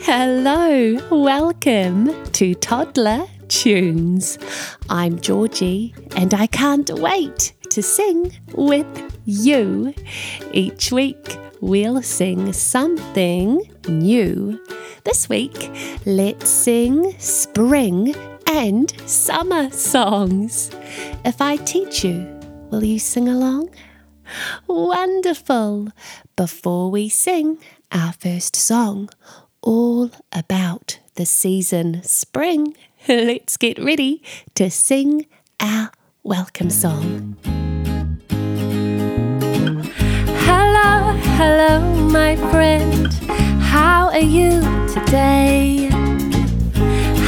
Hello, welcome to Toddler Tunes. I'm Georgie and I can't wait to sing with you. Each week we'll sing something new. This week, let's sing spring and summer songs. If I teach you, will you sing along? Wonderful! Before we sing our first song, all about the season spring, let's get ready to sing our welcome song. Hello, hello, my friend. How are you today?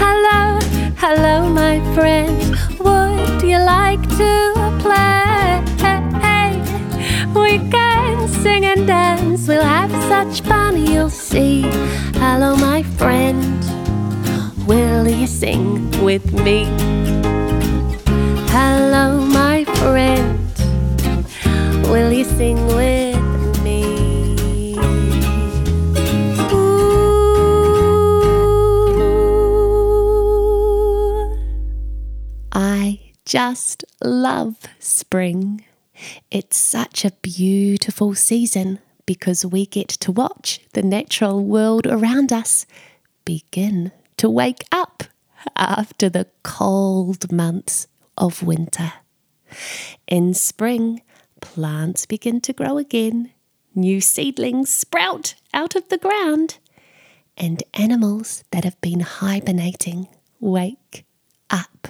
Hello, hello, my friend. Would you like to play? We can sing and dance, we'll have such fun, you'll see. Hello, my friend. Will you sing with me? Hello, my friend. Will you sing with me? Ooh. I just love spring. It's such a beautiful season because we get to watch the natural world around us begin to wake up after the cold months of winter. In spring, plants begin to grow again, new seedlings sprout out of the ground, and animals that have been hibernating wake up.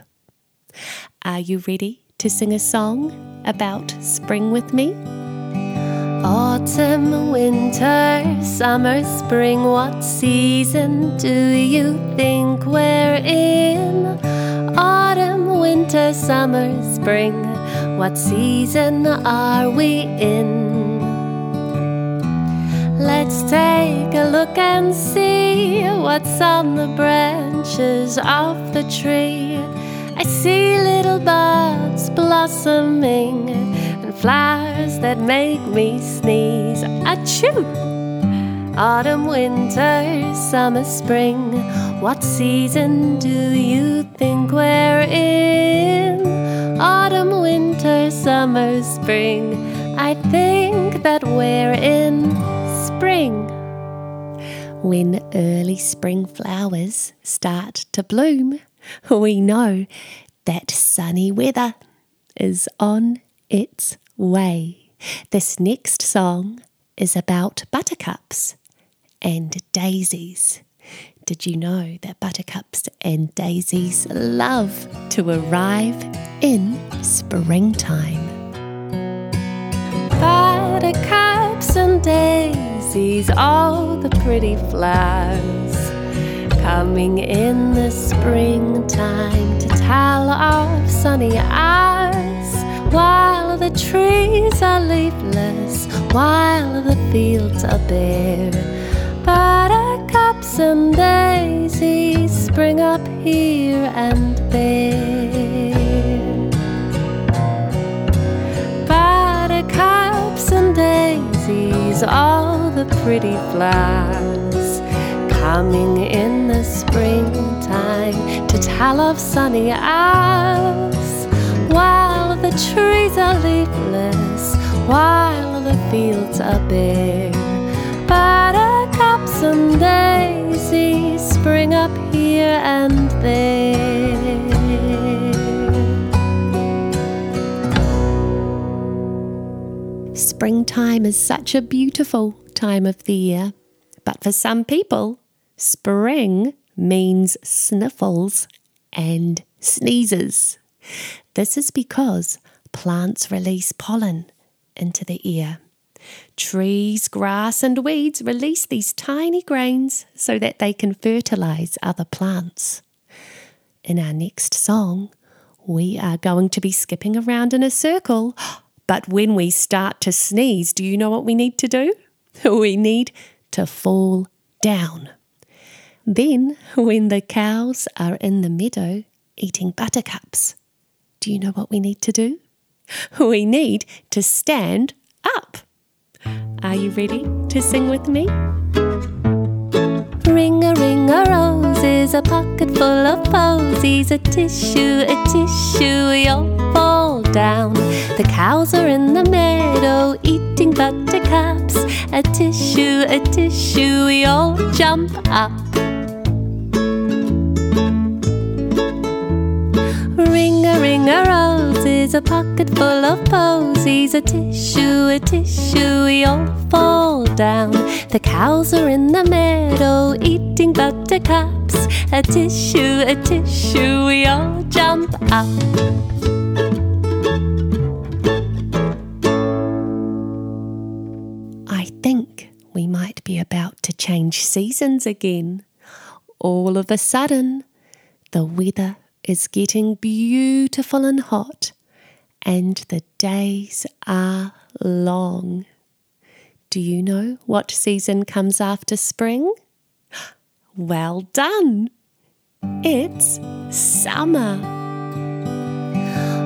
Are you ready to sing a song about spring with me? Autumn, winter, summer, spring, what season do you think we're in? Autumn, winter, summer, spring, what season are we in? Let's take a look and see what's on the branches of the tree. I see little buds blossoming flowers that make me sneeze. Achoo! Autumn, winter, summer, spring. What season do you think we're in? Autumn, winter, summer, spring. I think that we're in spring. When early spring flowers start to bloom, we know that sunny weather is on its way. This next song is about buttercups and daisies. Did you know that buttercups and daisies love to arrive in springtime? Buttercups and daisies, all the pretty flowers coming in the springtime to tell of sunny hours while the trees are leafless, while the fields are bare. Buttercups and daisies spring up here and there. Buttercups and daisies, all the pretty flowers coming in the springtime to tell of sunny hours while trees are leafless, while the fields are bare. Buttercups and daisies spring up here and there. Springtime is such a beautiful time of the year, but for some people, spring means sniffles and sneezes. This is because plants release pollen into the air. Trees, grass, and weeds release these tiny grains so that they can fertilize other plants. In our next song, we are going to be skipping around in a circle. But when we start to sneeze, do you know what we need to do? We need to fall down. Then, when the cows are in the meadow eating buttercups, do you know what we need to do? We need to stand up. Are you ready to sing with me? Ring a ring a rose is a pocket full of posies. A tissue, a tissue, we all fall down. The cows are in the meadow eating buttercups. A tissue, a tissue, we all jump up. Ring a ring a roses, a pocket full of posies, a tissue, a tissue, we all fall down. The cows are in the meadow eating buttercups, a tissue, a tissue, we all jump up. I think we might be about to change seasons again. All of a sudden, the weather is getting beautiful and hot, and the days are long. Do you know what season comes after spring? Well done! It's summer.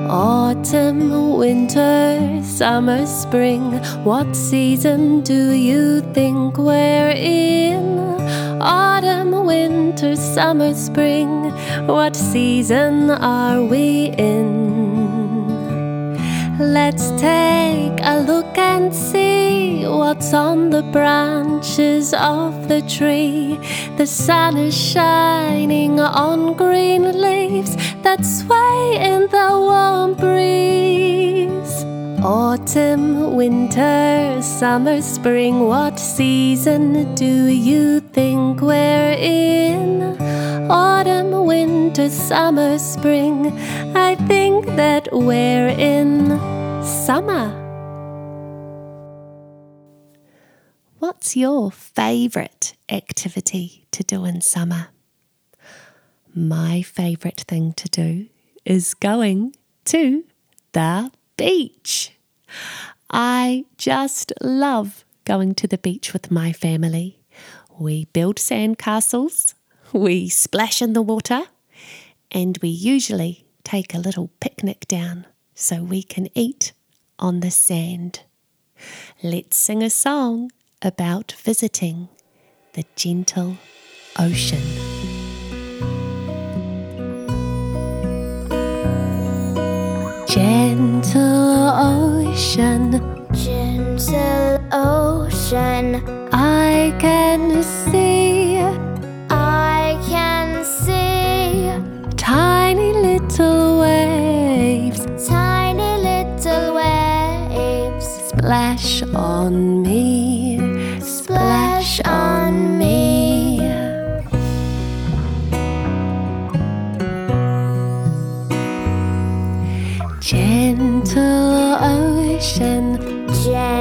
Autumn, winter, summer, spring. What season do you think we're in? Autumn, winter, summer, spring. What season are we in? Let's take a look and see what's on the branches of the tree. The sun is shining on green leaves that sway in the warm breeze. Autumn, winter, summer, spring, what season do you think we're in? Autumn, winter, summer, spring, I think that we're in summer. What's your favourite activity to do in summer? My favourite thing to do is going to the beach. I just love going to the beach with my family. We build sandcastles, we splash in the water, and we usually take a little picnic down so we can eat on the sand. Let's sing a song about visiting the gentle ocean. Gentle ocean, Gentle ocean,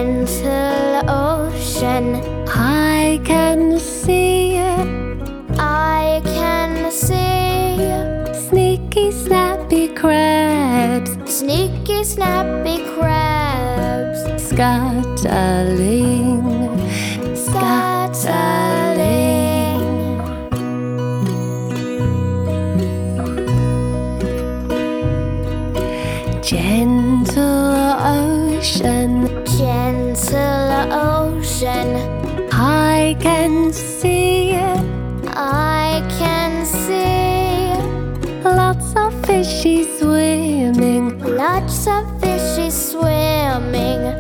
Gentle ocean, I can see it. I can see sneaky, snappy crabs. Sneaky, snappy crabs. Scuttling, Gentle ocean, Gentle ocean, I can see I can see lots of fishy swimming. Lots of fishes swimming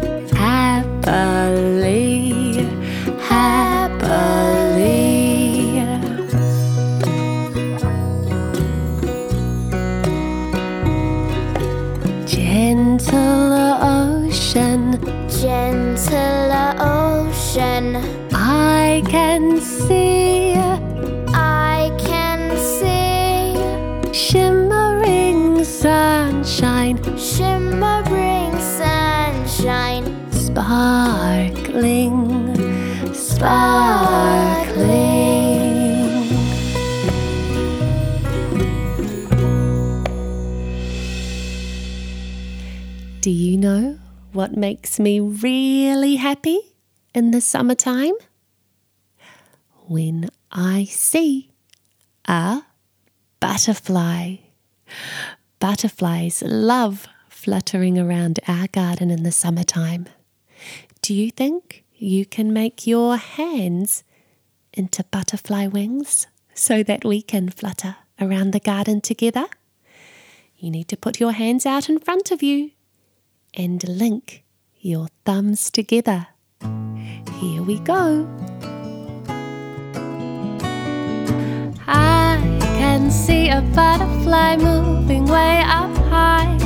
sparkling. Do you know what makes me really happy in the summertime? When I see a butterfly. Butterflies love fluttering around our garden in the summertime. Do you think you can make your hands into butterfly wings so that we can flutter around the garden together? You need to put your hands out in front of you and link your thumbs together. Here we go. I can see a butterfly moving way up high.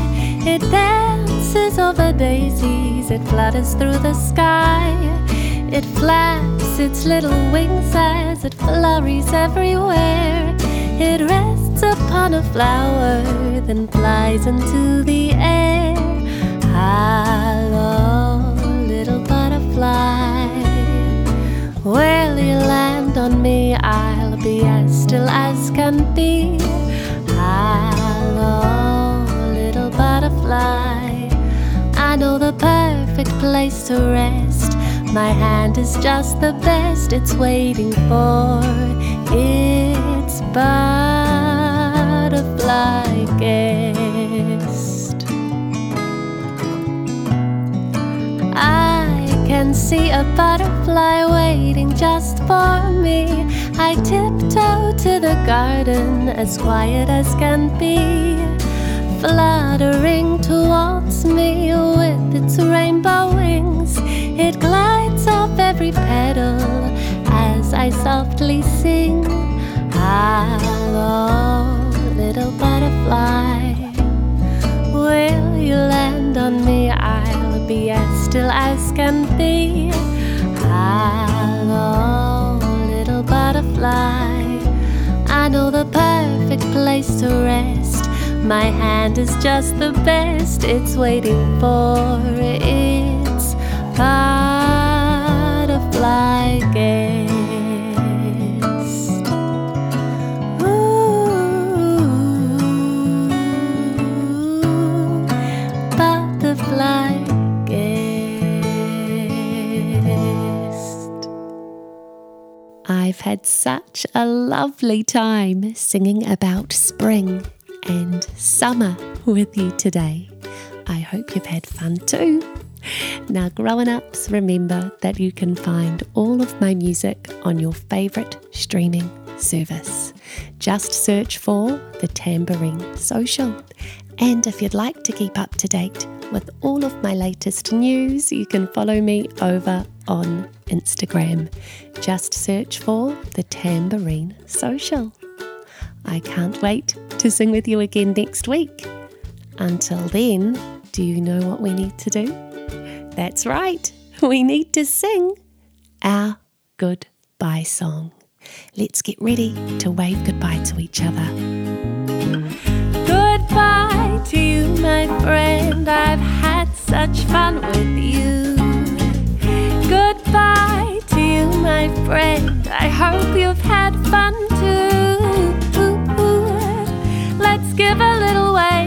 It dances over daisies, it flutters through the sky. It flaps its little wings as it flurries everywhere. It rests upon a flower, then flies into the air. Hello, little butterfly. Will you land on me? I'll be as still as can be. Hello, little butterfly. I know the perfect place to rest. My hand is just the best, it's waiting for its butterfly guest. I can see a butterfly waiting just for me. I tiptoe to the garden as quiet as can be, fluttering towards me with its rainbow wings. It glides off every petal as I softly sing. Hello, little butterfly. Will you land on me? I'll be as still as can be. Hello, little butterfly. I know the perfect place to rest. My hand is just the best. It's waiting for its butterfly guest. Ooh, butterfly guest. I've had such a lovely time singing about spring and summer with you today. I hope you've had fun too. Now, grown ups, remember that you can find all of my music on your favourite streaming service. Just search for the Tambourine Social. And if you'd like to keep up to date with all of my latest news, you can follow me over on Instagram. Just search for the Tambourine Social. I can't wait to sing with you again next week. Until then, do you know what we need to do? That's right, we need to sing our goodbye song. Let's get ready to wave goodbye to each other. Goodbye to you, my friend. I've had such fun with you. Goodbye to you, my friend. I hope you've had fun too. Let's give a little wave.